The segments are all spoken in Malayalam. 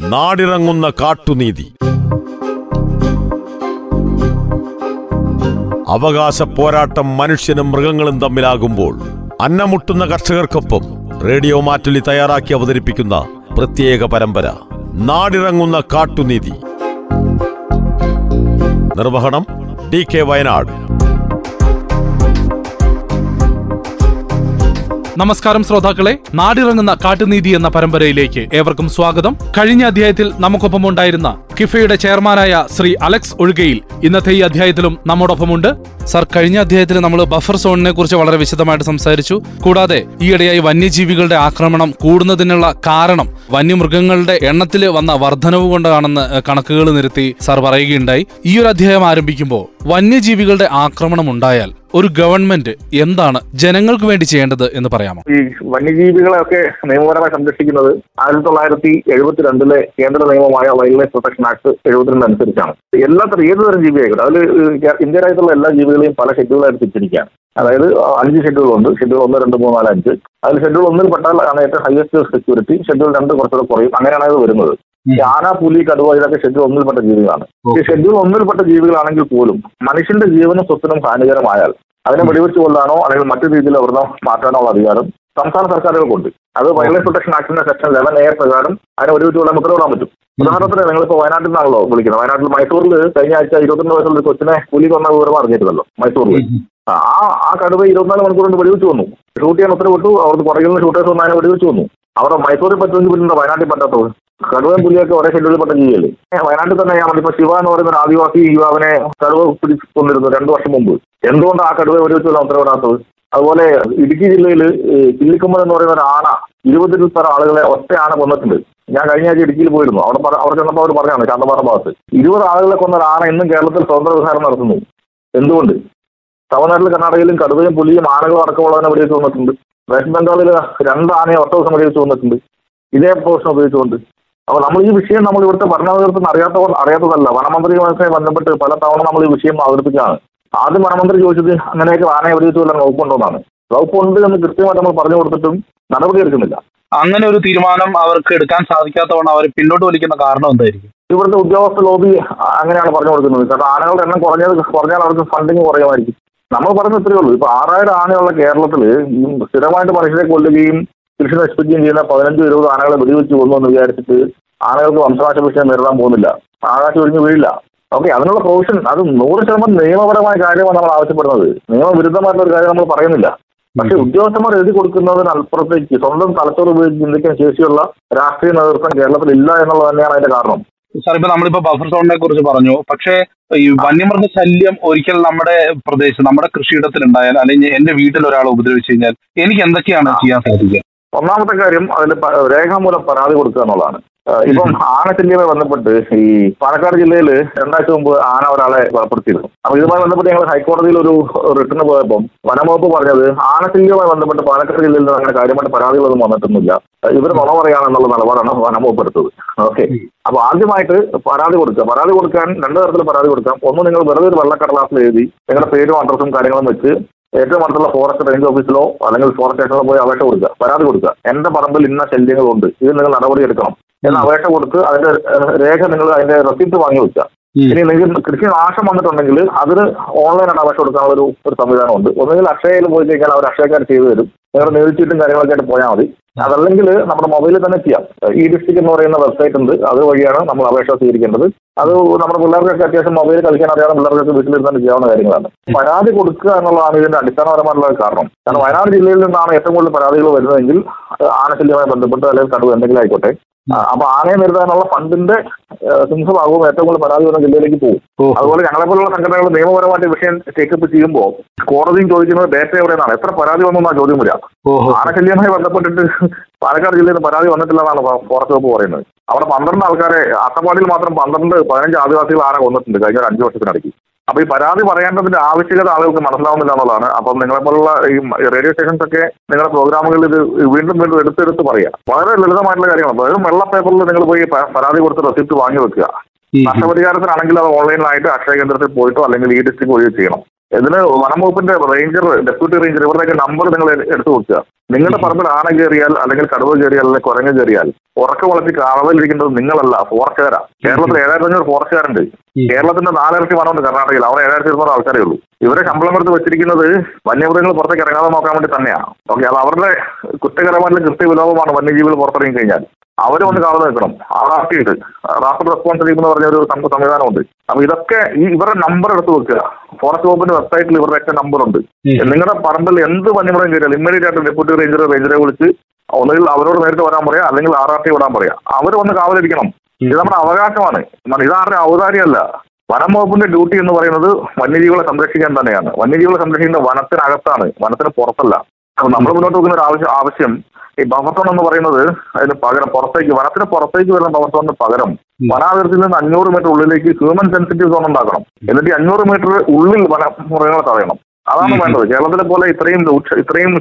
നാടിറങ്ങുന്ന കാട്ടുനീതി. അവകാശ പോരാട്ടം മനുഷ്യനും മൃഗങ്ങളും തമ്മിലാകുമ്പോൾ അന്നമുട്ടുന്ന കർഷകർക്കൊപ്പം റേഡിയോ മാറ്റുലി തയ്യാറാക്കി അവതരിപ്പിക്കുന്ന പ്രത്യേക പരമ്പര നാടിറങ്ങുന്ന കാട്ടുനീതി. നിർവഹണം ഡി കെ വയനാട്. നമസ്കാരം ശ്രോതാക്കളെ. നാടിറങ്ങുന്ന കാട്ടുനീതി എന്ന പരമ്പരയിലേക്ക് ഏവർക്കും സ്വാഗതം. കഴിഞ്ഞ അധ്യായത്തിൽ നമുക്കൊപ്പം ഉണ്ടായിരുന്ന കിഫയുടെ ചെയർമാനായ ശ്രീ അലക്സ് ഒഴുകയിൽ ഇന്നത്തെ ഈ അധ്യായത്തിലും നമ്മോടൊപ്പമുണ്ട്. സർ കഴിഞ്ഞ അധ്യായത്തിൽ നമ്മൾ ബഫർ സോണിനെ കുറിച്ച് വളരെ വിശദമായിട്ട് സംസാരിച്ചു. കൂടാതെ ഈയിടെയായി വന്യജീവികളുടെ ആക്രമണം കൂടുന്നതിനുള്ള കാരണം വന്യമൃഗങ്ങളുടെ എണ്ണത്തിൽ വന്ന വർധനവ് കൊണ്ടാണെന്ന് കണക്കുകൾ നിരത്തി സർ പറയുകയുണ്ടായി. ഈ ഒരു അധ്യായം ആരംഭിക്കുമ്പോൾ വന്യജീവികളുടെ ആക്രമണം ഉണ്ടായാൽ ഒരു ഗവൺമെന്റ് എന്താണ് ജനങ്ങൾക്ക് വേണ്ടി ചെയ്യേണ്ടത് എന്ന് പറയാമോ? ഈ വന്യജീവികളെയൊക്കെ നിയമപരമായി സംരക്ഷിക്കുന്നത് ആയിരത്തി തൊള്ളായിരത്തി എഴുപത്തിരണ്ടിലെ കേന്ദ്ര നിയമമായ വൈൽഡ് ലൈഫ് പ്രൊട്ടക്ഷൻ ആക്ട് എഴുപത്തിരണ്ട് അനുസരിച്ചാണ്. എല്ലാത്തരം ഏത് തരം ജീവിയായിക്കോട്ടെ അതിൽ ഇന്ത്യ രാജ്യത്തുള്ള എല്ലാ ജീവികളെയും പല ഷെഡ്യൂളായിട്ട് തിരിച്ചിരിക്കുകയാണ് അതായത് അഞ്ച് ഷെഡ്യൂൾ ഉണ്ട്. ഷെഡ്യൂൾ ഒന്ന് രണ്ട് മൂന്ന് നാല് അഞ്ച്. അതിൽ ഷെഡ്യൂൾ ഒന്നിൽ പെട്ടാൽ ആണ് ഏറ്റവും ഹയസ്റ്റ് സെക്യൂരിറ്റി ഷെഡ്യൂൾ രണ്ട് കുറച്ചുകൂടെ കുറയും. അങ്ങനെയാണ് അത് വരുന്നത്. ഈ ആന പുലി കടുവ ഇതൊക്കെ ഷെഡ്യൂൾ ഒന്നിൽപ്പെട്ട ജീവികളാണ്. ഈ ഷെഡ്യൂൾ ഒന്നിൽപ്പെട്ട ജീവികളാണെങ്കിൽ പോലും മനുഷ്യന്റെ ജീവനും സ്വത്തിനും ഹാനികരമായാൽ അതിനെ വെടിവെച്ച് കൊല്ലാനോ അല്ലെങ്കിൽ മറ്റു രീതിയിൽ അവരുടെ മാറ്റാനോ ഉള്ള അധികാരം സംസ്ഥാന സർക്കാരുകൾക്കുണ്ട്. അത് വൈൽഡ് ലൈഫ് പ്രൊട്ടക്ഷൻ ആക്ടിന്റെ സെക്ഷൻ ലെവൻ എ പ്രകാരം അതിന് ഒരു വെടിവെച്ച് നമുക്ക് ഉത്തരവിടാൻ പറ്റും. ഉദാഹരണത്തിന് നിങ്ങളിപ്പോൾ വയനാട്ടിൽ നിന്നാണല്ലോ വിളിക്കുന്നത്. വയനാട്ടിൽ മൈസൂരിൽ കഴിഞ്ഞ ആഴ്ച ഇരുപത്തിരണ്ട് വയസ്സുള്ള ഒരു കൊച്ചിനെ പുലി കൊന്ന വിവരം അറിഞ്ഞിരുന്നല്ലോ മൈസൂരിൽ. ആ ആ- ആ കടുവ ഇരുപത്തിനാല് മണിക്കൂർ കൊണ്ട് വെടിവെച്ച് വന്നു. ഷൂട്ട് ചെയ്യാൻ ഉത്തരവ് വിട്ടു അവർക്ക് പുറകിൽ നിന്ന് ഷൂട്ടേഴ്സ് വന്ന് അതിനെ വെടിവെച്ച് വന്നു. അവിടെ മൈസൂരിൽ പറ്റുമെങ്കിൽ പിന്നെ വയനാട്ടിൽ പറ്റാത്തത്? കടുവയും പുലിയൊക്കെ ഒരേ ഷെഡ്യൂളിൽ പെട്ട ജീവിയല്ലേ വയനാട്ടിൽ തന്നെ ഞാൻ ഇപ്പൊ ശിവ എന്ന് പറയുന്ന ഒരു ആദിവാസി യുവാവിനെ കടുവ പിടിച്ചു കൊന്നിരുന്നു രണ്ടു വർഷം മുമ്പ്. എന്തുകൊണ്ട് ആ കടുവ വെടിവെച്ച് കൊല്ലാൻ ഉത്തരവിടാത്തത് അതുപോലെ ഇടുക്കി ജില്ലയിൽ കിള്ളിക്കുമ്പൻ എന്ന് പറയുന്ന ഒരു ആണ ഇരുപതിൽ പല ആളുകളെ ഒറ്റ ആണ കൊന്നിട്ടുണ്ട്. ഞാൻ കഴിഞ്ഞ ആഴ്ച ഇടുക്കിയിൽ പോയിരുന്നു. അവിടെ അവിടെ ചെന്നപ്പോൾ അവർ പറഞ്ഞാണ് ശാന്തപാറ ഭാഗത്ത്. ഇരുപത് ആളുകളെ കൊന്ന ഒരു ആണ ഇന്നും കേരളത്തിൽ സ്വതന്ത്ര വിഹാരം നടത്തുന്നു. എന്തുകൊണ്ട്? തമിഴ്നാട്ടിൽ കർണാടകയിലും കടുവയും പുലിയും ആനകളും അടക്കമുള്ളതിനെ വെടിവെച്ച് വന്നിട്ടുണ്ട് വെസ്റ്റ് ബംഗാളിൽ രണ്ട് ആനയെ ഒറ്റ ദിവസം വെടിവെച്ച് വന്നിട്ടുണ്ട് ഇതേ പ്രശ്നം ഉപയോഗിച്ചുകൊണ്ട്. അപ്പോൾ നമ്മൾ ഈ വിഷയം നമ്മൾ ഇവിടുത്തെ ഭരണാധികാരത്തിന് അറിയാത്ത അറിയാത്തതല്ല. വനമന്ത്രിയുമായി ബന്ധപ്പെട്ട് പല തവണ നമ്മൾ ഈ വിഷയം അവതരിപ്പിച്ചതാണ്. ആദ്യം വനമന്ത്രി ചോദിച്ചത് അങ്ങനെയൊക്കെ ആനയെ വെടിവെച്ച് കൊല്ലാൻ വകുപ്പുണ്ടോന്നാണ് വകുപ്പുണ്ട് എന്ന് കൃത്യമായിട്ട് നമ്മൾ പറഞ്ഞു കൊടുത്തിട്ടും നടപടി എടുക്കുന്നില്ല. അങ്ങനെ ഒരു തീരുമാനം അവർക്ക് എടുക്കാൻ സാധിക്കാത്തവണ്ണം അവർ പിന്നോട്ട് വലിക്കുന്ന കാരണം എന്തായിരിക്കും? ഇവിടുത്തെ ഉദ്യോഗസ്ഥ ലോബി അങ്ങനെയാണ് പറഞ്ഞു കൊടുക്കുന്നത്. കാരണം ആനകളുടെ എണ്ണം കുറഞ്ഞത് കുറഞ്ഞാൽ അവർക്ക് ഫണ്ടിങ് കുറയുമായിരിക്കും. നമ്മൾ പറഞ്ഞ ഇത്രയേ ഉള്ളൂ. ഇപ്പൊ ആറായിരം ആനയുള്ള കേരളത്തിൽ സ്ഥിരമായിട്ട് മനുഷ്യരെ കൊല്ലുകയും കൃഷി നശിപ്പിക്കുകയും ചെയ്യുന്ന പതിനഞ്ച് ഇരുപത് ആനകളെ വെടിവെച്ച് കൊന്നു എന്ന് വിചാരിച്ചിട്ട് ആനകൾക്ക് വംശനാശ വിഷയം നേരിടാൻ പോകുന്നില്ല. ആകാശം ഒഴിഞ്ഞു വീഴില്ല. ഓക്കെ അതിനുള്ള പ്രൊവിഷൻ അത് നൂറ് ശതമാനം നിയമപരമായ കാര്യമാണ് നമ്മൾ ആവശ്യപ്പെടുന്നത്. നിയമവിരുദ്ധമായിട്ടുള്ള ഒരു കാര്യം നമ്മൾ പറയുന്നില്ല. പക്ഷെ ഉദ്യോഗസ്ഥന്മാർ എഴുതി കൊടുക്കുന്നതിന് അപ്പുറത്തേക്ക് സ്വന്തം തലച്ചോറ് ഉപയോഗിച്ച് ചിന്തിക്കാൻ ശേഷിയുള്ള രാഷ്ട്രീയ നേതൃത്വം കേരളത്തിൽ ഇല്ല എന്നുള്ളത് തന്നെയാണ് അതിന്റെ കാരണം. സാർ ഇപ്പൊ നമ്മളിപ്പോ ബഫർ സോണിനെ കുറിച്ച് പറഞ്ഞു. പക്ഷേ ഈ വന്യമൃഗ ശല്യം ഒരിക്കൽ നമ്മുടെ പ്രദേശം നമ്മുടെ കൃഷിയിടത്തിൽ ഉണ്ടായാൽ അല്ലെങ്കിൽ എന്റെ വീട്ടിൽ ഒരാൾ ഉപദ്രവിച്ചു കഴിഞ്ഞാൽ എനിക്ക് എന്തൊക്കെയാണ് ചെയ്യാൻ സാധിക്കുക? ഒന്നാമത്തെ കാര്യം അതിൽ രേഖാമൂലം പരാതി കൊടുക്കുക എന്നുള്ളതാണ്. ഇപ്പം ആനശല്യവുമായി ബന്ധപ്പെട്ട് ഈ പാലക്കാട് ജില്ലയിൽ രണ്ടാഴ്ച മുമ്പ് ആന ഒരാളെ കൊലപ്പെടുത്തിയിരുന്നു അപ്പൊ ഇതുമായി ബന്ധപ്പെട്ട് ഞങ്ങൾ ഹൈക്കോടതിയിൽ ഒരു റിട്ടേൺ പോയപ്പം വനംവകുപ്പ് പറഞ്ഞത് ആനശല്യവുമായി ബന്ധപ്പെട്ട് പാലക്കാട് ജില്ലയിൽ നിന്ന് അങ്ങനെ കാര്യമായിട്ട് പരാതികളൊന്നും വന്നിട്ടൊന്നുമില്ല. ഇവർ നുണ പറയാണെന്നുള്ള നിലപാടാണ് വനംവകുപ്പ് എടുത്തത്. ഓക്കെ. അപ്പൊ ആദ്യമായിട്ട് പരാതി കൊടുക്കുക. പരാതി കൊടുക്കാൻ രണ്ട് തരത്തിൽ പരാതി കൊടുക്കാം. ഒന്ന് നിങ്ങൾ വെറുതെ ഒരു വെള്ളക്കടലാസിൽ എഴുതി നിങ്ങളുടെ പേരും അഡ്രസ്സും കാര്യങ്ങളും വെച്ച് ഏറ്റവും അടുത്തുള്ള ഫോറസ്റ്റ് റേഞ്ച് ഓഫീസിലോ അല്ലെങ്കിൽ ഫോറസ്റ്റ് സ്റ്റേഷനിലോ പോയി അപേക്ഷ കൊടുക്കുക. പരാതി കൊടുക്കുക. എന്റെ പറമ്പിൽ ഇന്ന ശല്യങ്ങളുണ്ട്. ഇത് നിങ്ങൾ നടപടി എടുക്കണം. എന്ന് അപേക്ഷ കൊടുത്ത് അതിന്റെ രേഖ നിങ്ങൾ അതിന്റെ റെസിപ്റ്റ് വാങ്ങി വെക്കുക. ഇനി നിങ്ങൾക്ക് കൃഷി നാശം വന്നിട്ടുണ്ടെങ്കിൽ അതിന് ഓൺലൈനായിട്ട് അപേക്ഷ കൊടുക്കാനുള്ള ഒരു ഒരു സംവിധാനമുണ്ട്. ഒന്നുകിൽ അക്ഷയയിൽ പോയി കഴിഞ്ഞാൽ അവർ അക്ഷയക്കാർ ചെയ്തു തരും. നിങ്ങൾ നേരിച്ചിട്ടും കാര്യങ്ങളൊക്കെ ആയിട്ട് പോയാൽ മതി. അതല്ലെങ്കിൽ നമ്മുടെ മൊബൈലിൽ തന്നെ ചെയ്യാം. ഇ ഡിസ്ട്രിക്ട് എന്ന് പറയുന്ന വെബ്സൈറ്റ് ഉണ്ട്. അത് വഴിയാണ് നമ്മൾ അപേക്ഷ സ്വീകരിക്കേണ്ടത്. അത് നമ്മുടെ പിള്ളേർക്കൊക്കെ അത്യാവശ്യം മൊബൈൽ കളിക്കാൻ അറിയാവുന്ന പിള്ളേർക്കൊക്കെ വീട്ടിലിരുന്ന് തന്നെ ചെയ്യാവുന്ന കാര്യങ്ങളാണ്. പരാതി കൊടുക്കുക എന്നുള്ളതാണ് ഇതിന്റെ അടിസ്ഥാനപരമായിട്ടുള്ള ഒരു കാരണം കാരണം വയനാട് ജില്ലയിൽ നിന്നാണ് ഏറ്റവും കൂടുതൽ പരാതികൾ വരുന്നതെങ്കിൽ ആനശല്യമായി ആനശല്യവുമായി ബന്ധപ്പെട്ട് അല്ലെങ്കിൽ കടുവ എന്തെങ്കിലും ആയിക്കോട്ടെ. അപ്പൊ ആനയെ നേരിടാനുള്ള ഫണ്ടിന്റെ സിംഹഭാഗവും ഏറ്റവും കൂടുതൽ പരാതി വരുന്ന ജില്ലയിലേക്ക് പോകും. അതുപോലെ ഞങ്ങളെ പോലുള്ള സംഘടനകൾ നിയമപരമായിട്ട് വിഷയം ടേക്കപ്പ് ചെയ്യുമ്പോൾ കോടതിയും ചോദിക്കുന്നത് ഡേറ്റ എവിടെയാണ് എത്ര പരാതി വന്നു ചോദ്യം വരിക ആനശല്യവുമായി ബന്ധപ്പെട്ടിട്ട് പാലക്കാട് ജില്ലയിൽ നിന്ന് പരാതി വന്നിട്ടില്ല എന്നാണ് ഫോറസ്റ്റ് വകുപ്പ് പറയുന്നത്. അവിടെ പന്ത്രണ്ട് ആൾക്കാരെ അട്ടപ്പാടിയിൽ മാത്രം പന്ത്രണ്ട് പതിനഞ്ച് ആദിവാസികൾ ആന കൊന്നിട്ടുണ്ട് കഴിഞ്ഞ ഒരു അഞ്ച് വർഷത്തിനിടയ്ക്ക്. അപ്പൊ ഈ പരാതി പറയേണ്ടതിന്റെ ആവശ്യകത ആളുകൾക്ക് മനസ്സിലാവുന്നില്ല എന്നുള്ളതാണ്. അപ്പം നിങ്ങളെപ്പോലുള്ള ഈ റേഡിയോ സ്റ്റേഷൻസ് ഒക്കെ നിങ്ങളുടെ പ്രോഗ്രാമുകളിൽ ഇത് വീണ്ടും വീണ്ടും എടുത്തെടുത്ത് പറയുക വളരെ ലളിതമായിട്ടുള്ള കാര്യമാണ് വെറും വെള്ള പേപ്പറിൽ നിങ്ങൾ പോയി പരാതി കൊടുത്ത് റെസിപ്റ്റ് വാങ്ങി വെക്കുക. നഷ്ടപരിഹാരത്തിനാണെങ്കിൽ അത് ഓൺലൈനിലായിട്ട് അക്ഷയ കേന്ദ്രത്തിൽ പോയിട്ടോ അല്ലെങ്കിൽ ഈ ഡിസ്ട്രിക്ട് വഴിയോ ചെയ്യണം. ഇതിന് വനംവകുപ്പിന്റെ റേഞ്ചർ ഡെപ്യൂട്ടി റേഞ്ചർ ഇവരുടെയൊക്കെ നമ്പർ നിങ്ങൾ എടുത്തു കൊടുക്കുക. നിങ്ങളുടെ പറമ്പിൽ ആന കയറിയാൽ അല്ലെങ്കിൽ കടുവ കയറിയാൽ അല്ലെങ്കിൽ കുരങ്ങ് കയറിയാൽ ഉറക്കം വളർത്തി കാവലിരിക്കുന്നത് നിങ്ങളല്ല ഫോറസ്റ്റുകാരാ. കേരളത്തിൽ ഏഴായിരത്തി അഞ്ഞൂറ് ഫോറസ്റ്റുകാരുണ്ട് കേരളത്തിന്റെ നാലിരട്ടി വനമുണ്ട് കർണാടകയിൽ. അവിടെ ഏഴായിരത്തി ഇരുന്നൂറ് ആൾക്കാരേ ഉള്ളൂ. ഇവരെ ശമ്പളം എടുത്ത് വെച്ചിരിക്കുന്നത് വന്യമൃഗങ്ങൾ പുറത്തേക്ക് ഇറങ്ങാതെ നോക്കാൻ വേണ്ടി തന്നെയാണ് ഓക്കെ അത് അവരുടെ കുറ്റകരമായിട്ടുള്ള കൃത്യവിലോപമാണ് വന്യജീവികൾ പുറത്തിറങ്ങി കഴിഞ്ഞാൽ. അവർ വന്ന് കാവൽ നിൽക്കണം. ഉണ്ട് റാപ്പിഡ് റെസ്പോൺസ് ടീം എന്ന് പറഞ്ഞ ഒരു സംവിധാനമുണ്ട്. അപ്പൊ ഇതൊക്കെ ഈ ഇവരുടെ നമ്പർ എടുത്ത് വെക്കുക. ഫോറസ്റ്റ് വകുപ്പിന്റെ വെബ്സൈറ്റിൽ ഇവരുടെ ഒക്കെ നമ്പർ ഉണ്ട്. നിങ്ങളുടെ പറമ്പിൽ എന്ത് വന്യമൃഗം കയറിയാൽ ഇമ്മീഡിയറ്റ് ആയിട്ട് ഡെപ്യൂട്ടി റേഞ്ചർ റേഞ്ചറെ വിളിച്ച് ഒന്നുകിൽ അവരോട് നേരിട്ട് വരാൻ പറയാം അല്ലെങ്കിൽ ആർ ആർ ടി വിടാൻ പറയാം. അവർ വന്ന് കാവലിരിക്കണം. ഇത് നമ്മുടെ അവകാശമാണ്. ഇതാരുടെ ഔദാര്യമല്ല. വനം വകുപ്പിന്റെ ഡ്യൂട്ടി എന്ന് പറയുന്നത് വന്യജീവികളെ സംരക്ഷിക്കാൻ തന്നെയാണ്. വന്യജീവികളെ സംരക്ഷിക്കുന്നത് വനത്തിനകത്താണ്. വനത്തിന് പുറത്തല്ല. അപ്പൊ നമ്മൾ മുന്നോട്ട് വെക്കുന്ന ഒരു ആവശ്യം ആവശ്യം ഈ ബഫർസോൺ എന്ന് പറയുന്നത് അതിന് പകരം പുറത്തേക്ക് വനത്തിന് പുറത്തേക്ക് വരുന്ന ബഫർസോണിന് പകരം വനാതിർത്തിയിൽ നിന്ന് അഞ്ഞൂറ് മീറ്റർ ഉള്ളിലേക്ക് ഹ്യൂമൻ സെൻസിറ്റീവ് സോൺ ഉണ്ടാക്കണം. എന്നിട്ട് അഞ്ഞൂറ് മീറ്റർ ഉള്ളിൽ വന മൃഗങ്ങളെ തടയണം. അതാണ് വേണ്ടത്. കേരളത്തിലെ പോലെ ഇത്രയും ഇത്രയും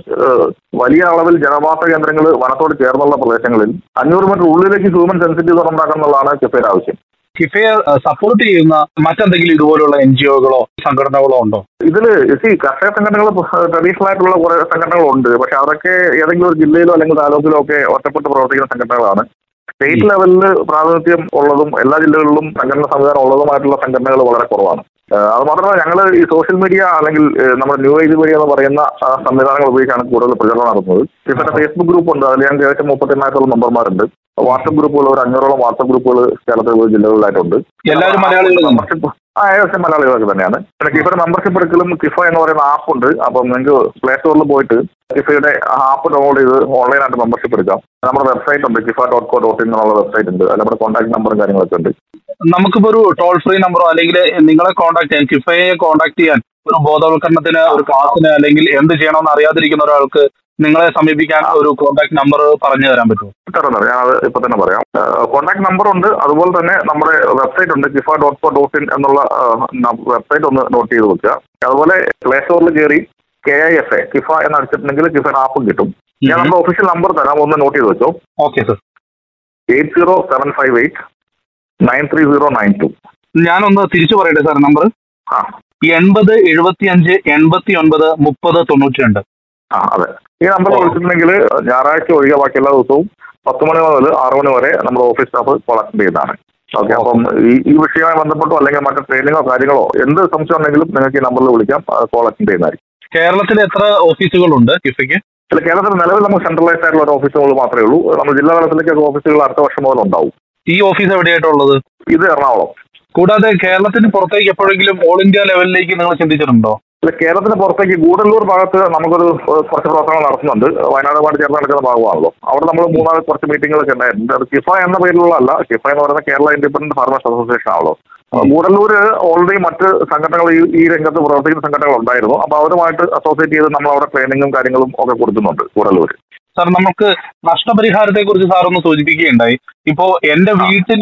വലിയ അളവിൽ ജനവാസ കേന്ദ്രങ്ങൾ വനത്തോട് ചേർന്നുള്ള പ്രദേശങ്ങളിൽ അഞ്ഞൂറ് മീറ്റർ ഉള്ളിലേക്ക് ഹ്യൂമൻ സെൻസിറ്റീവ് സോൺ ഉണ്ടാക്കണം എന്നുള്ളതാണ് കിഫയുടെ ആവശ്യം. കിഫയെ സപ്പോർട്ട് ചെയ്യുന്ന മറ്റെന്തെങ്കിലും ഇതുപോലുള്ള എൻ ജി ഒകളോ സംഘടനകളോ ഉണ്ടോ? ഇതിൽ സി കർഷക സംഘടനകൾ ട്രഡീഷണൽ ആയിട്ടുള്ള കുറെ സംഘടനകളുണ്ട്. പക്ഷെ അതൊക്കെ ഏതെങ്കിലും ഒരു ജില്ലയിലോ അല്ലെങ്കിൽ താലൂക്കിലോ ഒക്കെ ഒറ്റപ്പെട്ട് പ്രവർത്തിക്കുന്ന സംഘടനകളാണ്. സ്റ്റേറ്റ് ലെവലിൽ പ്രാതിനിധ്യം ഉള്ളതും എല്ലാ ജില്ലകളിലും സംഘടന സംവിധാനം ഉള്ളതുമായിട്ടുള്ള സംഘടനകൾ വളരെ കുറവാണ്. അത് മാത്രമല്ല ഞങ്ങൾ ഈ സോഷ്യൽ മീഡിയ അല്ലെങ്കിൽ നമ്മുടെ ന്യൂ ഏജ് മീഡിയ എന്ന് പറയുന്ന സംവിധാനങ്ങൾ ഉപയോഗിച്ചാണ് കൂടുതൽ പ്രചരണം നടത്തുന്നത്. ഇപ്പോഴത്തെ ഫേസ്ബുക്ക് ഗ്രൂപ്പ് ഉണ്ട്. അതിൽ ഞങ്ങൾക്ക് ഏകദേശം മുപ്പത്തെണ്ണായിരത്തോളം മെമ്പർമാരുണ്ട് വാട്സപ്പ് ഗ്രൂപ്പുകൾ ഒരു അഞ്ഞൂറോളം വാട്സപ്പ് ഗ്രൂപ്പുകൾ കേരളത്തിൽ വിവിധ ജില്ലകളിലായിട്ടുണ്ട്. എല്ലാവരും മെമ്പർഷിപ്പ് ആ ഏകദേശം മലയാളികളൊക്കെ തന്നെയാണ്. പിന്നെ കിഫയുടെ മെമ്പർഷിപ്പ് എടുക്കലും കിഫ എന്ന് പറയുന്ന ആപ്പ് ഉണ്ട്. അപ്പം നിങ്ങൾക്ക് പ്ലേ സ്റ്റോറിൽ പോയിട്ട് കിഫയുടെ ആപ്പ് ഡൗൺലോഡ് ചെയ്ത് ഓൺലൈനായിട്ട് മെമ്പർഷിപ്പ് എടുക്കാം. നമ്മുടെ വെബ്സൈറ്റ് ഉണ്ട് KIFA dot co dot in എന്നുള്ള വെബ്സൈറ്റ് ഉണ്ട്. അതിൽ നമ്മുടെ കോൺടാക്ട് നമ്പറും കാര്യങ്ങളൊക്കെ ഉണ്ട്. നമുക്കിപ്പോ ഒരു ടോൾ ഫ്രീ നമ്പറോ അല്ലെങ്കിൽ നിങ്ങളെ കോൺടാക്ട് ചെയ്യാൻ കിഫയെ കോൺടാക്ട് ചെയ്യാൻ ഒരു ബോധവൽക്കരണത്തിന് ഒരു ക്ലാസ്സിന് അല്ലെങ്കിൽ എന്ത് ചെയ്യണമെന്ന് അറിയാതിരിക്കുന്ന ഒരാൾക്ക് നിങ്ങളെ സമീപിക്കാൻ ഒരു കോൺടാക്ട് നമ്പർ പറഞ്ഞു തരാൻ പറ്റുമോ? തരാം തരാം. ഞാനത് ഇപ്പൊ തന്നെ പറയാം. കോൺടാക്ട് നമ്പർ ഉണ്ട്. അതുപോലെ തന്നെ നമ്മുടെ വെബ്സൈറ്റ് ഉണ്ട്. KIFA dot co dot in എന്നുള്ള വെബ്സൈറ്റ് ഒന്ന് നോട്ട് ചെയ്ത് വെക്കുക. അതുപോലെ പ്ലേ സ്റ്റോറിൽ കയറി K I F A KIFA എന്ന് അടിച്ചിട്ടുണ്ടെങ്കിൽ കിഫയുടെ ആപ്പും കിട്ടും. ഞാൻ നമ്മുടെ ഒഫീഷ്യൽ നമ്പർ തരാം. ഒന്ന് നോട്ട് ചെയ്ത് വെച്ചോ. Okay sir eight zero seven five eight nine three zero nine two ഞാനൊന്ന് തിരിച്ചു പറയട്ടെ സാർ നമ്പർ ആ. എൺപത് എഴുപത്തി അഞ്ച് എൺപത്തി ഒൻപത് മുപ്പത് തൊണ്ണൂറ്റി രണ്ട് ആ അതെ. ഈ നമ്പർ വിളിച്ചിട്ടുണ്ടെങ്കിൽ ഞായറാഴ്ച ഒഴികെ ബാക്കി എല്ലാ ദിവസവും പത്ത് മണി മുതൽ ആറ് മണി വരെ നമ്മുടെ ഓഫീസ് സ്റ്റാഫ് കോളക്ട് ചെയ്യുന്നതാണ്. ഓക്കെ അപ്പം ഈ ഈ വിഷയവുമായി ബന്ധപ്പെട്ടോ അല്ലെങ്കിൽ മറ്റു ട്രെയിനിങ്ങോ കാര്യങ്ങളോ എന്ത് സംശയം ഉണ്ടെങ്കിലും നിങ്ങൾക്ക് ഈ നമ്പറിൽ വിളിക്കാം. കോൾ അറ്റൻഡ് ചെയ്യുന്നതായിരിക്കും. കേരളത്തിൽ എത്ര ഓഫീസുകളുണ്ട് കിഫയ്ക്ക് ചില കേരളത്തിൽ നിലവിൽ നമുക്ക് സെൻട്രലൈസ്ഡ് ആയിട്ടുള്ള ഒരു ഓഫീസുകൾ മാത്രമേ ഉള്ളൂ. നമ്മൾ ജില്ലാ തലത്തിലേക്ക് ഓഫീസുകൾ അടുത്ത വർഷം മുതൽ ഉണ്ടാവും. ഈ ഓഫീസ് എവിടെയായിട്ടുള്ളത്? ഇത് എറണാകുളം. കൂടാതെ കേരളത്തിന് പുറത്തേക്ക് എപ്പോഴെങ്കിലും ഓൾ ഇന്ത്യ ലെവലിലേക്ക് നിങ്ങൾ ചിന്തിച്ചിട്ടുണ്ടോ? അല്ല കേരളത്തിന് പുറത്തേക്ക് ഗൂഡല്ലൂർ ഭാഗത്ത് നമുക്കൊരു കുറച്ച് പ്രവർത്തനങ്ങൾ നടത്തുന്നുണ്ട്. വയനാടുമായിട്ട് ചേർന്ന് നടക്കുന്ന ഭാഗമാണല്ലോ. അവിടെ നമ്മൾ മൂന്നാൽ കുറച്ച് മീറ്റിങ്ങുകളൊക്കെ അത് കിഫ എന്ന പേരിലുള്ള അല്ല കിഫ എന്ന് പറയുന്ന കേരള ഇൻഡിപെൻഡന്റ് ഫാർമേഴ്സ് അസോസിയേഷൻ ആണല്ലോ. ഗൂഡല്ലൂര് ഓൾറെഡി മറ്റ് സംഘടനകൾ ഈ ഈ രംഗത്ത് പ്രവർത്തിക്കുന്ന സംഘടനകൾ ഉണ്ടായിരുന്നു. അപ്പൊ അവരുമായിട്ട് അസോസിയേറ്റ് ചെയ്ത് നമ്മൾ അവിടെ ട്രെയിനിങ്ങും കാര്യങ്ങളും ഒക്കെ കൊടുക്കുന്നുണ്ട് ഗൂഡല്ലൂര്. സാർ നമുക്ക് നഷ്ടപരിഹാരത്തെ കുറിച്ച് സാർ ഒന്ന് സൂചിപ്പിക്കുകയുണ്ടായി. ഇപ്പോ എന്റെ വീട്ടിൽ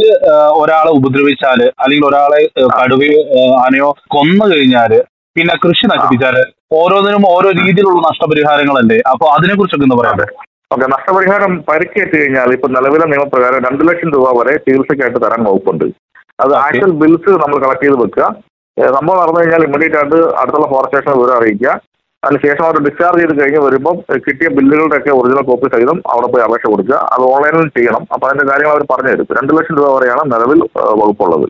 ഒരാളെ ഉപദ്രവിച്ചാൽ അല്ലെങ്കിൽ ഒരാളെ കടുവയോ ആനയോ കൊന്നു കഴിഞ്ഞാൽ പിന്നെ കൃഷി നശിപ്പിച്ചാൽ ഓരോന്നിനും ഓരോ രീതിയിലുള്ള നഷ്ടപരിഹാരങ്ങളല്ലേ? അപ്പൊ അതിനെ കുറിച്ചൊക്കെ ഒന്ന് പറയാം ഓക്കെ നഷ്ടപരിഹാരം പരിക്കേറ്റ് കഴിഞ്ഞാൽ ഇപ്പൊ നിലവിലെ നിയമപ്രകാരം രണ്ട് ലക്ഷം രൂപ വരെ ചികിത്സയ്ക്കായിട്ട് തരാൻ വകുപ്പുണ്ട്. അത്. ആക്ച്വൽ ബിൽസ് നമ്മൾ കളക്ട് ചെയ്ത് വെക്കുക. നമ്മൾ സംഭവം നടന്നു കഴിഞ്ഞാൽ ഇമ്മീഡിയറ്റ് ആയിട്ട് അടുത്തുള്ള ഫോറസ്റ്റ് സ്റ്റേഷൻ വിവരം അറിയിക്കുക. അതിനുശേഷം അവർ ഡിസ്ചാർജ് ചെയ്ത് കഴിഞ്ഞ് വരുമ്പോൾ കിട്ടിയ ബില്ലുകളുടെ ഒക്കെ ഒറിജിനൽ കോപ്പി സഹിതം അവിടെ പോയി അപേക്ഷ കൊടുക്കുക. അത് ഓൺലൈനിൽ ചെയ്യണം. അപ്പൊ അതിന്റെ കാര്യങ്ങൾ അവർ പറഞ്ഞു തരും രണ്ട് ലക്ഷം രൂപ വരെയാണ് നിലവിൽ വകുപ്പുള്ളത്.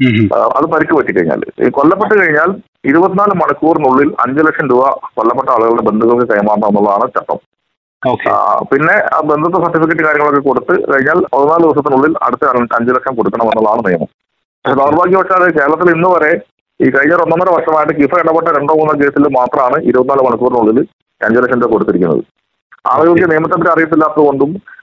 അത് പരിക്ക് പറ്റി കഴിഞ്ഞാൽ ഈ കൊല്ലപ്പെട്ട് കഴിഞ്ഞാൽ ഇരുപത്തിനാല് മണിക്കൂറിനുള്ളിൽ അഞ്ചു ലക്ഷം രൂപ കൊല്ലപ്പെട്ട ആളുകളുടെ ബന്ധുക്കൾക്ക് കൈമാറണം എന്നുള്ളതാണ് ചട്ടം. പിന്നെ ആ ബന്ധുത്വ സർട്ടിഫിക്കറ്റ് കാര്യങ്ങളൊക്കെ കൊടുത്ത് കഴിഞ്ഞാൽ പതിനാല് ദിവസത്തിനുള്ളിൽ അടുത്ത അഞ്ച് ലക്ഷം കൊടുക്കണം എന്നുള്ളതാണ് നിയമം. പക്ഷെ ദൗർഭാഗ്യവശാൽ കേരളത്തിൽ ഇന്ന് വരെ ഈ കഴിഞ്ഞ ഒന്നൊന്നര വർഷമായിട്ട് കിഫ ഇടപെട്ട രണ്ടോ മൂന്നോ കേസിൽ മാത്രമാണ് ഇരുപത്തിനാല് മണിക്കൂറിനുള്ളിൽ അഞ്ചു ലക്ഷം രൂപ കൊടുത്തിരിക്കുന്നത്. ആളുകൾക്ക് നിയമത്തെപ്പറ്റി അറിയത്തില്ലാത്തതുകൊണ്ടും നൂലമാലകളിൽ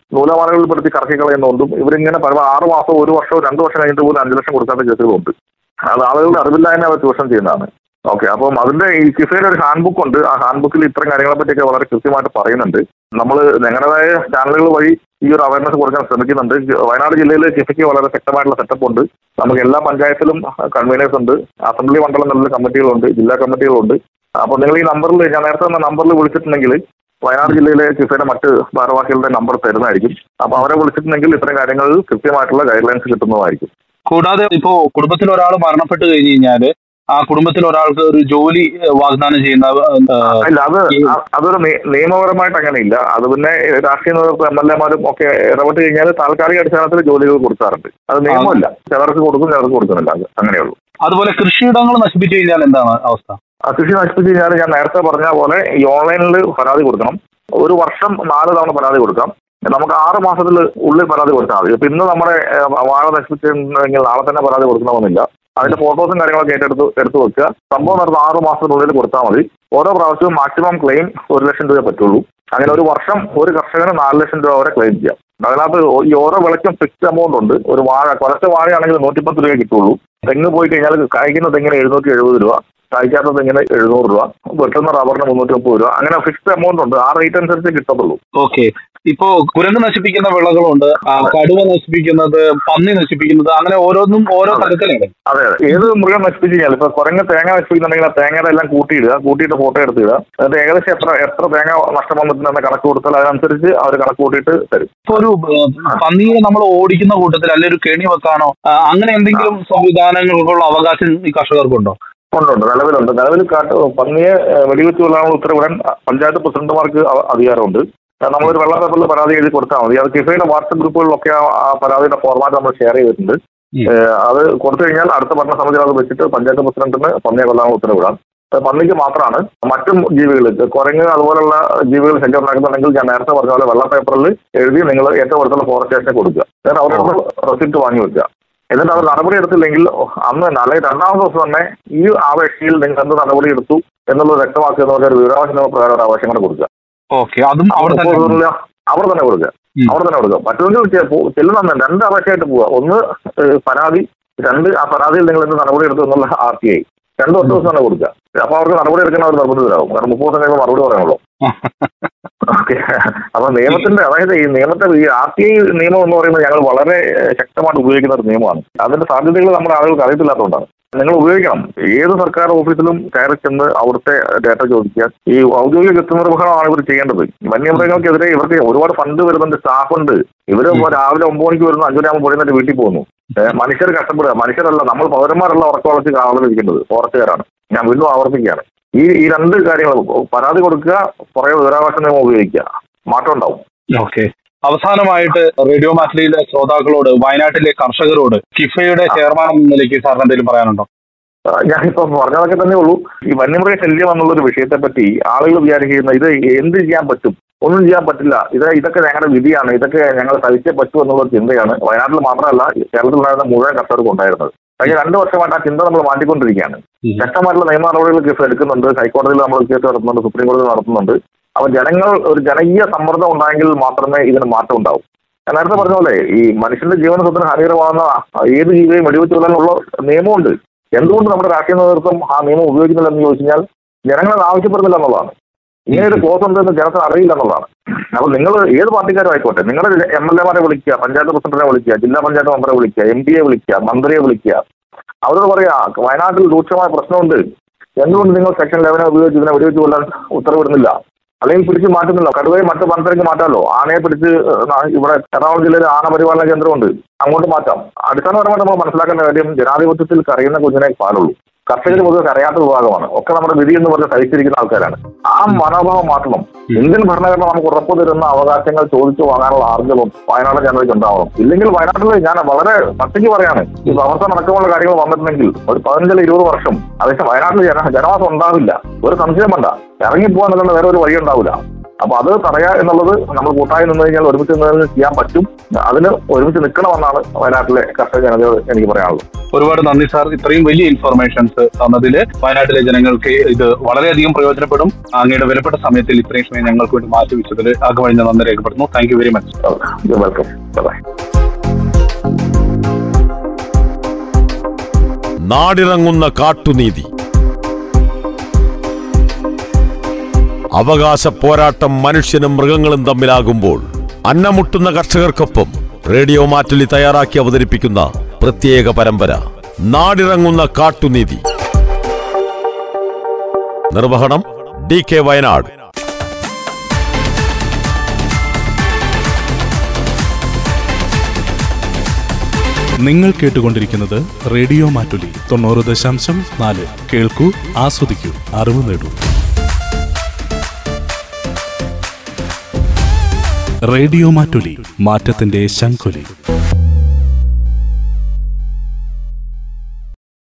പെടുത്തി കറക്കി കളയുന്നതുകൊണ്ടും ഇവരിങ്ങനെ പല ആറ് മാസം ഒരു വർഷം രണ്ട് വർഷം കഴിഞ്ഞിട്ട് പോലും അഞ്ച് ലക്ഷം കൊടുക്കാത്ത കേസുകളുണ്ട് അത് ആളുകളുടെ അറിവില്ലായ്മ അവർ ചൂഷണം ചെയ്യുന്നതാണ്. ഓക്കെ അപ്പം അതിന്റെ ഈ കിഫയുടെ ഒരു ഹാൻഡ് ബുക്ക് ഉണ്ട്. ആ ഹാൻഡ് ബുക്കിൽ ഇത്തരം കാര്യങ്ങളെ പറ്റിയൊക്കെ വളരെ കൃത്യമായിട്ട് പറയുന്നുണ്ട്. നമ്മൾ ഞങ്ങളുടേതായ ചാനലുകൾ വഴി ഈ ഒരു അവയർനെസ് കൊടുക്കാൻ ശ്രമിക്കുന്നുണ്ട്. വയനാട് ജില്ലയിൽ കിഫയ്ക്ക് വളരെ ശക്തമായിട്ടുള്ള സെറ്റപ്പ് ഉണ്ട്. നമുക്ക് എല്ലാ പഞ്ചായത്തിലും കൺവീനേഴ്സ് ഉണ്ട്. അസംബ്ലി മണ്ഡലങ്ങളിൽ കമ്മിറ്റികളുണ്ട് ജില്ലാ കമ്മിറ്റികളുണ്ട് അപ്പോൾ നിങ്ങൾ ഈ നമ്പറിൽ ഞാൻ നേരത്തെ തന്ന നമ്പറിൽ വിളിച്ചിട്ടുണ്ടെങ്കിൽ വയനാട് ജില്ലയിലെ കിഫയുടെ മറ്റ് ഭാരവാഹികളുടെ നമ്പർ തരുന്നതായിരിക്കും. അപ്പൊ അവരെ വിളിച്ചിട്ടുണ്ടെങ്കിൽ ഇത്തരം കാര്യങ്ങളിൽ കൃത്യമായിട്ടുള്ള ഗൈഡ് ലൈൻസ് കിട്ടുന്നതായിരിക്കും. കൂടാതെ ഇപ്പോ കുടുംബത്തിൽ ഒരാൾ മരണപ്പെട്ടു കഴിഞ്ഞു കഴിഞ്ഞാൽ ആ കുടുംബത്തിൽ ഒരാൾക്ക് ഒരു ജോലി വാഗ്ദാനം ചെയ്യുന്ന അല്ല അത് അതൊരു നിയ- നിയമപരമായിട്ട് അങ്ങനെയില്ല. അത് പിന്നെ രാഷ്ട്രീയ നേതൃത്വം എം എൽ എമാരും ഒക്കെ ഇടപെട്ട് കഴിഞ്ഞാൽ താൽക്കാലിക അടിസ്ഥാനത്തിൽ ജോലികൾ കൊടുക്കാറുണ്ട്. അത് നിയമമല്ല. ചിലർക്ക് കൊടുക്കും ചിലർക്ക് കൊടുക്കുന്നില്ല. അത് അങ്ങനെയുള്ളൂ. അതുപോലെ കൃഷിയിടങ്ങൾ നശിപ്പിച്ചു കഴിഞ്ഞാൽ എന്താണ് അവസ്ഥ? കൃഷി നശിപ്പിച്ച് കഴിഞ്ഞാൽ ഞാൻ നേരത്തെ പറഞ്ഞ പോലെ ഈ ഓൺലൈനിൽ പരാതി കൊടുക്കണം. ഒരു വർഷം നാല് തവണ പരാതി കൊടുക്കാം. നമുക്ക് ആറ് മാസത്തിൽ ഉള്ളിൽ പരാതി കൊടുത്താൽ മതി. ഇപ്പൊ ഇന്ന് നമ്മുടെ വാഴ നശിപ്പിച്ചിട്ടുണ്ടെങ്കിൽ നാളെ തന്നെ പരാതി കൊടുക്കണമെന്നില്ല. അതിന്റെ ഫോട്ടോസും കാര്യങ്ങളൊക്കെ ഏറ്റെടുത്ത് എടുത്തു വെക്കുക. സംഭവം നടന്ന ആറ് മാസത്തിനുള്ളിൽ കൊടുത്താൽ മതി. ഓരോ പ്രാവശ്യവും മാക്സിമം ക്ലെയിം ഒരു ലക്ഷം രൂപ പറ്റുള്ളൂ. അങ്ങനെ ഒരു വർഷം ഒരു കർഷകന് നാല് ലക്ഷം രൂപ വരെ ക്ലെയിം ചെയ്യാം. അതിനകത്ത് ഈ ഓരോ വിളയ്ക്കും ഫിക്സ്ഡ് എമൗണ്ട് ഉണ്ട്. ഒരു വാഴ കുറച്ച് വാഴയാണെങ്കിൽ നൂറ്റിപ്പത്ത് രൂപ കിട്ടുള്ളൂ. തെങ്ങ് പോയി കഴിഞ്ഞാൽ കായ്ക്കുന്ന തെങ്ങിന് എഴുന്നൂറ്റി എഴുപത് രൂപ കായ്ക്കാത്ത തെങ്ങിന് എഴുന്നൂറ് രൂപ വെട്ടുന്ന റബ്ബറിന് മുന്നൂറ്റി മുപ്പത് രൂപ അങ്ങനെ ഫിക്സ്ഡ് എമൗണ്ട് ഉണ്ട്. ആ റേറ്റ് അനുസരിച്ച് കിട്ടത്തുള്ളൂ. ഓക്കെ. ഇപ്പോ കുരങ്ങ് നശിപ്പിക്കുന്ന വിളകളുണ്ട് കടുവ നശിപ്പിക്കുന്നത് പന്നി നശിപ്പിക്കുന്നത് അങ്ങനെ ഓരോന്നും ഓരോ തരത്തിലാണ് അതെ ഏത് മൃഗം നശിപ്പിച്ചു കഴിഞ്ഞാൽ ഇപ്പൊ കുരങ്ങ് തേങ്ങ നശിപ്പിക്കുന്നുണ്ടെങ്കിൽ ആ തേങ്ങയുടെ എല്ലാം കൂട്ടിയിടുക കൂട്ടിയിട്ട് ഫോട്ടോ എടുത്തിടുക. എന്നിട്ട് ഏകദേശം എത്ര എത്ര തേങ്ങ നഷ്ടം വന്നിട്ടുണ്ടെന്ന് കണക്ക് കൊടുത്താൽ അതിനനുസരിച്ച് അവർ കണക്ക് കൂട്ടിയിട്ട് തരും. ഇപ്പൊ ഒരു പന്നിയെ നമ്മൾ ഓടിക്കുന്ന കൂട്ടത്തിൽ അല്ലെങ്കിൽ ഒരു കെണി വെക്കാനോ അങ്ങനെ എന്തെങ്കിലും സംവിധാനങ്ങൾക്കുള്ള അവകാശം ഈ കർഷകർക്കുണ്ടോ? ഉണ്ടുണ്ട്. നിലവിലുണ്ട്. നിലവിൽ കാട്ട് പന്നിയെ വെടിവെച്ച് കൊല്ലാനുള്ള ഉത്തരവിടാൻ പഞ്ചായത്ത് പ്രസിഡന്റുമാർക്ക് അധികാരമുണ്ട്. നമ്മളൊരു വെള്ള പേപ്പറിൽ പരാതി എഴുതി കൊടുത്താൽ മതി. അത് കിഫയുടെ വാട്സപ്പ് ഗ്രൂപ്പുകളിലൊക്കെ ആ പരാതിയുടെ ഫോർമാറ്റ് നമ്മൾ ഷെയർ ചെയ്തിട്ടുണ്ട്. അത് കൊടുത്തു കഴിഞ്ഞാൽ അടുത്ത ഭരണസമിതി അത് വെച്ചിട്ട് പഞ്ചായത്ത് പ്രസിഡന്റിന് പന്നിയെ കൊല്ലാനുള്ള ഉത്തരവിടാം. പന്നിക്ക് മാത്രമാണ്. മറ്റും ജീവികൾ കുരങ്ങ് അതുപോലുള്ള ജീവികൾ ശല്യം ഉണ്ടാക്കുന്നുണ്ടെങ്കിൽ ഞാൻ നേരത്തെ പറഞ്ഞ പോലെ വെള്ള പേപ്പറിൽ എഴുതി നിങ്ങൾ ഏറ്റവും അടുത്തുള്ള ഫോറസ്റ്റ് സ്റ്റേഷനെ കൊടുക്കുക. അവരുടെ റെസിപ്റ്റ് വാങ്ങി വെക്കുക. എന്നിട്ട് അവർ നടപടി എടുത്തില്ലെങ്കിൽ അന്ന് തന്നെ അല്ലെങ്കിൽ രണ്ടാമത്തെ ദിവസം തന്നെ ഈ അപേക്ഷയിൽ നിങ്ങൾ എന്ത് നടപടി എടുത്തു എന്നുള്ളത് വ്യക്തമാക്കുക എന്നുള്ള ഒരു വിവരാവശ്യ നിയമപ്രകാരം ഒരു അപേക്ഷ കൂടെ കൊടുക്കുക. ഓക്കെ അതും അവിടെ തന്നെ കൊടുക്കുക. അവർ അവിടെ തന്നെ കൊടുക്കുക. പോ- ചെല്ലുന്ന രണ്ട് അപേക്ഷയായിട്ട് പോവുക. ഒന്ന് പരാതി രണ്ട് ആ പരാതിയിൽ നിങ്ങൾ എന്ത് നടപടി എടുത്തു എന്നുള്ള ആർ ടി ഐ. രണ്ട് ഒറ്റ ദിവസം തന്നെ കൊടുക്കുക. അപ്പൊ അവർക്ക് നടപടി എടുക്കാൻ അവർ നിർബന്ധിതരാകും. കാരണം മുപ്പത് ദിവസം കഴിയുമ്പോൾ മറുപടി പറയാനുള്ളൂ. ഓക്കെ. അപ്പൊ നിയമത്തിന്റെ അതായത് ഈ നിയമത്തെ ഈ ആർ ടി ഐ നിയമം എന്ന് പറയുന്നത് ഞങ്ങൾ വളരെ ശക്തമായിട്ട് ഉപയോഗിക്കുന്ന ഒരു നിയമമാണ്. അതിന്റെ സാധ്യതകൾ നമ്മുടെ ആളുകൾക്ക് അറിയത്തില്ലാത്തതുകൊണ്ടാണ്. നിങ്ങൾ ഉപയോഗിക്കണം. ഏത് സർക്കാർ ഓഫീസിലും കയറി ചെന്ന് അവിടുത്തെ ഡാറ്റ ചോദിക്കുക. ഈ ഔദ്യോഗിക കൃത്യനിർവഹണമാണ് ഇവർ ചെയ്യേണ്ടത്. വന്യമൃഗങ്ങൾക്കെതിരെ ഇവർക്ക് ഒരുപാട് ഫണ്ട് വരുന്നുണ്ട് സ്റ്റാഫ് ഉണ്ട്. ഇവർ രാവിലെ ഒമ്പത് മണിക്ക് വരുന്നു അഞ്ചു മണിയാകുമ്പോൾ പൊടിയുന്നിട്ട് വീട്ടിൽ പോകുന്നു. മനുഷ്യർ കഷ്ടപ്പെടുക. മനുഷ്യരല്ല നമ്മൾ പൗരന്മാരല്ല ഉറക്കം വളർത്തി കാണുന്നിരിക്കുന്നത് ഫോറസ്റ്റുകാരാണ്. ഞാൻ വീണ്ടും ആവർത്തിക്കുകയാണ്. ഈ ഈ രണ്ട് കാര്യങ്ങൾ പരാതി കൊടുക്കുക പുറകെ വിവരാവകാശ നിയമം ഉപയോഗിക്കുക. മാറ്റം ഉണ്ടാവും. ഓക്കെ. അവസാനമായിട്ട് റേഡിയോ മാറ്റിലെ ശ്രോതാക്കളോട് വയനാട്ടിലെ കർഷകരോട് കിഫയുടെ ചെയർമാൻ എന്ന നിലയ്ക്ക് സാറിന് എന്തെങ്കിലും പറയാനുണ്ടോ? ഞാൻ ഞാനിപ്പോ പറഞ്ഞതൊക്കെ തന്നെ ഉള്ളൂ. ഈ വന്യമൃഗ ശല്യം എന്നുള്ള ഒരു വിഷയത്തെ പറ്റി ആളുകൾ വിചാരിക്കുന്ന ഇത് എന്ത് ചെയ്യാൻ പറ്റും? ഒന്നും ചെയ്യാൻ പറ്റില്ല. ഇത് ഇതൊക്കെ ഞങ്ങളുടെ വിധിയാണ്. ഇതൊക്കെ ഞങ്ങൾ സഹിച്ചേ പറ്റൂ എന്നുള്ള ചിന്തയാണ് വയനാട്ടിൽ മാത്രമല്ല കേരളത്തിലുണ്ടായിരുന്ന മുഴുവൻ കർഷകർക്കും ഉണ്ടായിരുന്നത്. കഴിഞ്ഞ രണ്ട് വർഷമായിട്ട് ആ ചിന്ത നമ്മൾ മാറ്റിക്കൊണ്ടിരിക്കുകയാണ്. ശക്തമായിട്ടുള്ള നിയമ നടപടികൾ കേസ് എടുക്കുന്നുണ്ട്. ഹൈക്കോടതിയിൽ നമ്മൾ കേസ് നടത്തുന്നുണ്ട്. സുപ്രീം കോടതി നടത്തുന്നുണ്ട്. അപ്പൊ ജനങ്ങൾ ഒരു ജനകീയ സമ്മർദ്ദം ഉണ്ടായെങ്കിൽ മാത്രമേ ഇതിന് മാറ്റം ഉണ്ടാവൂ. ഞാൻ നേരത്തെ പറഞ്ഞ പോലെ ഈ മനുഷ്യന്റെ ജീവന സ്വത്തിന് ഹാനികരമാകുന്ന ഏത് ജീവിയെയും വെടിവെച്ച് കൊല്ലാനുള്ള നിയമമുണ്ട്. എന്തുകൊണ്ട് നമ്മുടെ രാഷ്ട്രീയ നേതൃത്വം ആ നിയമം ഉപയോഗിക്കുന്നില്ല എന്ന് ചോദിച്ചു കഴിഞ്ഞാൽ ജനങ്ങൾ ആവശ്യപ്പെടുന്നില്ല എന്നുള്ളതാണ്. ഇങ്ങനെ ഒരു ക്ലോസ് ഉണ്ടെന്ന് ജനത്തിന് അറിയില്ല എന്നുള്ളതാണ് അപ്പൊ നിങ്ങൾ ഏത് പാർട്ടിക്കാരും ആയിക്കോട്ടെ നിങ്ങളുടെ എം എൽ എമാരെ വിളിക്കുക പഞ്ചായത്ത് പ്രസിഡന്റിനെ വിളിക്കുക ജില്ലാ പഞ്ചായത്ത് മെമ്പറെ വിളിക്കുക എം പിയെ വിളിക്കുക മന്ത്രിയെ വിളിക്കുക. അവരോട് പറയാ വയനാട്ടിൽ രൂക്ഷമായ പ്രശ്നമുണ്ട്. എന്തുകൊണ്ട് നിങ്ങൾ സെക്ഷൻ ലെവനെ ഉപയോഗിച്ച് ഇതിനെ വെടിവെച്ച് കൊല്ലാൻ ഉത്തരവിടുന്നില്ല? അല്ലെങ്കിൽ പിടിച്ച് മാറ്റുന്നില്ല? കടുവയെ മറ്റു പന്ത്രണ്ടിലേക്ക് മാറ്റാമല്ലോ ആനയെ പിടിച്ച് ഇവിടെ എറണാകുളം ജില്ലയിൽ ആന പരിപാലന കേന്ദ്രമുണ്ട്. അങ്ങോട്ട് മാറ്റാം. അടിസ്ഥാനപരമായിട്ട് നമ്മൾ മനസ്സിലാക്കേണ്ട കാര്യം ജനാധിപത്യത്തിൽ കരയുന്ന കുഞ്ഞിനെ പാലുള്ളൂ. കർഷകർ പൊതുവെ കരയാത്ത വിഭാഗമാണ്. ഒക്കെ നമ്മുടെ വിധി എന്ന് പറഞ്ഞ് സഹിച്ചിരിക്കുന്ന ആൾക്കാരാണ്. ആ മനോഭാവം മാറ്റണം ഇന്ത്യൻ ഭരണഘടന നമുക്ക് ഉറപ്പു തരുന്ന അവകാശങ്ങൾ ചോദിച്ചു വാങ്ങാനുള്ള ആർജവം വയനാട് ജനതയ്ക്ക് ഉണ്ടാവണം. ഇല്ലെങ്കിൽ വയനാട്ടിൽ ഞാൻ വളരെ പട്ടിക്ക് പറയാണ് ഈ പ്രവർത്തനം അടക്കമുള്ള കാര്യങ്ങൾ വന്നിട്ടുണ്ടെങ്കിൽ ഒരു പതിനഞ്ചല്ല ഇരുപത് വർഷം. അതേസമയം വയനാട്ടിൽ ജന ജനവാസം ഉണ്ടാവില്ല. ഒരു സംശയം വേണ്ട. ഇറങ്ങിപ്പോകാൻ വേറെ ഒരു വഴി ഉണ്ടാവില്ല അപ്പൊ അത് തടയുക എന്നുള്ളത് നമ്മൾ കൂട്ടായി നിന്ന് കഴിഞ്ഞാൽ ഒരുമിച്ച് നിന്ന് കഴിഞ്ഞാൽ ചെയ്യാൻ പറ്റും. അതിന് ഒരുമിച്ച് നിൽക്കണമെന്നാണ് വയനാട്ടിലെ കർഷക ജനതയോട് എനിക്ക് പറയാനുള്ളത്. ഒരുപാട് നന്ദി സാർ. ഇത്രയും വലിയ ഇൻഫർമേഷൻസ് തന്നതിൽ വയനാട്ടിലെ ജനങ്ങൾക്ക് ഇത് വളരെയധികം പ്രയോജനപ്പെടും. അങ്ങയുടെ വിലപ്പെട്ട സമയത്തിൽ ഇത്രയും സമയം ഞങ്ങൾക്ക് വേണ്ടി മാറ്റി വെച്ചതിൽ ആകെ നന്ദി രേഖപ്പെടുന്നു thank you very much welcome bye നാടിറങ്ങുന്ന കാട്ടുനീതി. അവകാശ പോരാട്ടം മനുഷ്യനും മൃഗങ്ങളും തമ്മിലാകുമ്പോൾ അന്നമുട്ടുന്ന കർഷകർക്കൊപ്പം റേഡിയോ മാറ്റലി തയ്യാറാക്കി അവതരിപ്പിക്കുന്ന പ്രത്യേക പരമ്പര നാടിറങ്ങുന്ന കാട്ടുനീതി. നിർവഹണം ഡി കെ വയനാട്. നിങ്ങൾ കേട്ടുകൊണ്ടിരിക്കുന്നത് റേഡിയോ മാറ്റുലി തൊണ്ണൂറ് ദശാംശം നാല്. കേൾക്കൂ ആസ്വദിക്കൂ അറിവ് നേടൂ. റേഡിയോ മാറ്റുലി മാറ്റത്തിന്റെ ശംഖുലി.